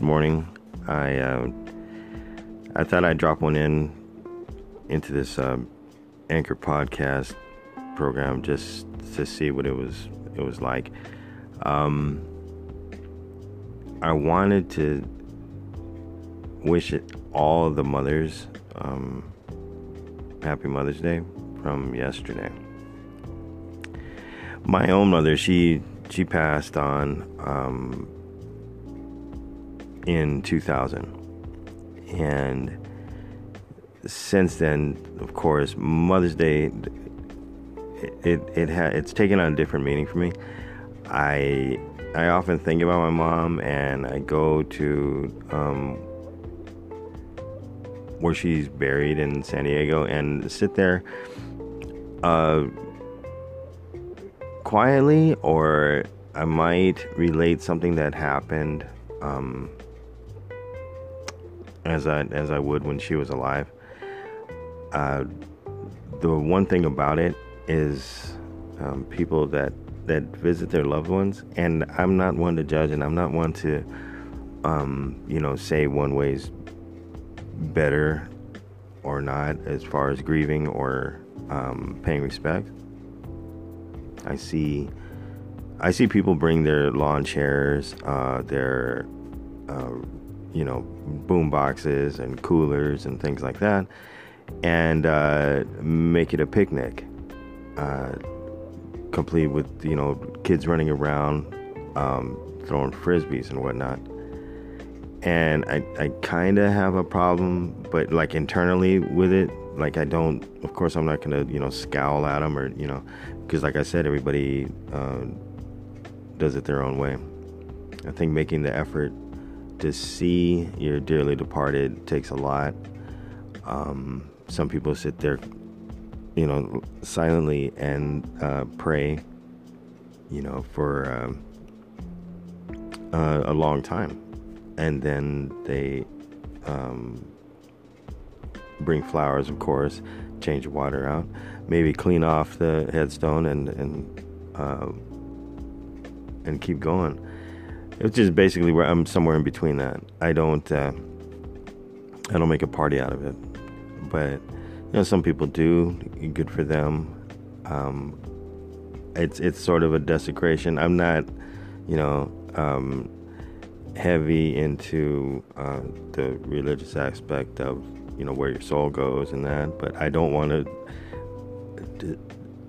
Good morning. I uh, I thought I'd drop one in into this uh, Anchor podcast program just to see what it was it was like. Um, I wanted to wish it all the mothers um, happy Mother's Day from yesterday. My own mother, she she passed on um, in 2000, and since then, of course, Mother's Day it it had it's taken on a different meaning for me. I I often think about my mom, and I go to um, where she's buried in San Diego and sit there uh, quietly, or I might relate something that happened um, as I as I would when she was alive. Uh, the one thing about it is um, people that that visit their loved ones, and I'm not one to judge, and I'm not one to, um, you know, say one way's better or not as far as grieving or um, paying respect. I see, I see people bring their lawn chairs, uh, their, uh, you know, boom boxes and coolers and things like that, and uh, make it a picnic, uh, complete with you know kids running around, um, throwing frisbees and whatnot and I, I kind of have a problem, but like internally with it, like I don't. Of course, I'm not gonna you know scowl at them or you know, because like I said, everybody uh, does it their own way. I think making the effort to see your dearly departed takes a lot. Um, some people sit there, you know, silently and uh, pray, you know, for uh, uh, a long time and then they um, bring flowers, of course, change the water out, maybe clean off the headstone and and uh, and keep going. It's just basically where I'm somewhere in between that. I don't uh, I don't make a party out of it, but you know some people do. Good for them. Um, it's it's sort of a desecration. I'm not, you know. Um, heavy into uh, the religious aspect of you know where your soul goes and that, but I don't want to.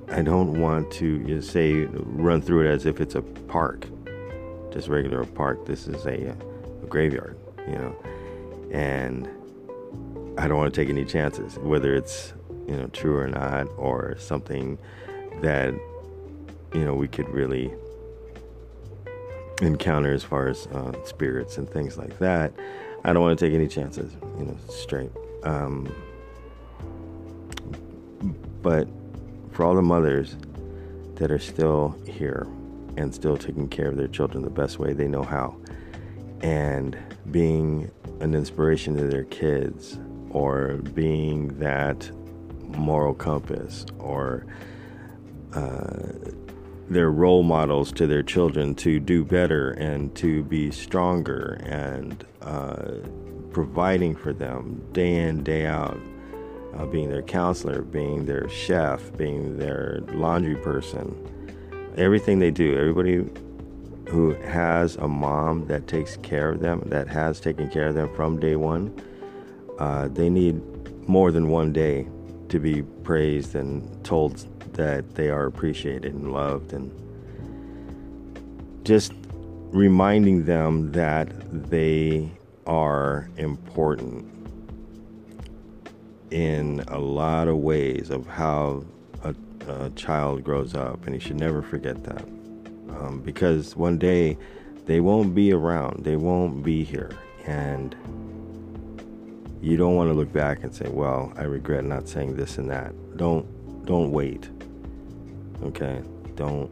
I don't want to you know, say run through it as if it's a park, just regular park. This is a, a graveyard, you know, and I don't want to take any chances, whether it's you know true or not, or something that you know we could really encounter as far as uh, spirits and things like that. I don't want to take any chances, you know, straight. Um, but for all the mothers that are still here and still taking care of their children the best way they know how, and being an inspiration to their kids, or being that moral compass, or uh, their role models to their children to do better and to be stronger and uh, providing for them day in, day out, uh, being their counselor, being their chef, being their laundry person. Everything they do, everybody who has a mom that takes care of them, that has taken care of them from day one, uh, they need more than one day to be praised and told that they are appreciated and loved and just reminding them that they are important in a lot of ways of how a, child grows up and you should never forget that um, because one day they won't be around they won't be here and you don't want to look back and say well i regret not saying this and that don't don't wait Okay, don't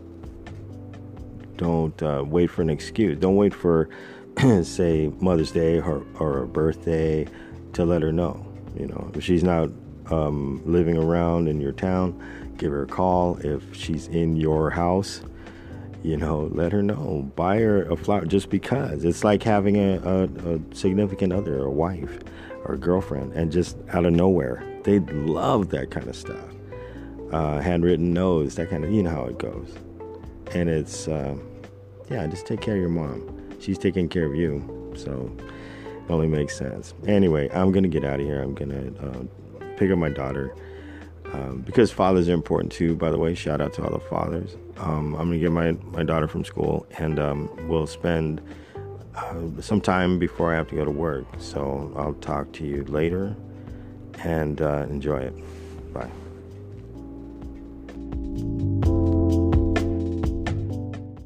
don't uh, wait for an excuse. Don't wait for say Mother's Day or or a birthday to let her know. You know, if she's not um, living around in your town, give her a call. If she's in your house, you know, let her know. Buy her a flower just because. It's like having a, a, a significant other, a wife, or a girlfriend, and just out of nowhere, they love that kind of stuff. Uh, handwritten notes, that kind of, you know how it goes. And it's, uh, yeah, just take care of your mom. She's taking care of you, so only makes sense. Anyway, I'm gonna get out of here. I'm gonna uh, pick up my daughter. Um, because fathers are important too, by the way. Shout out to all the fathers. Um, I'm gonna get my, my daughter from school, and um, we'll spend uh, some time before I have to go to work. So I'll talk to you later, and uh, enjoy it. Bye.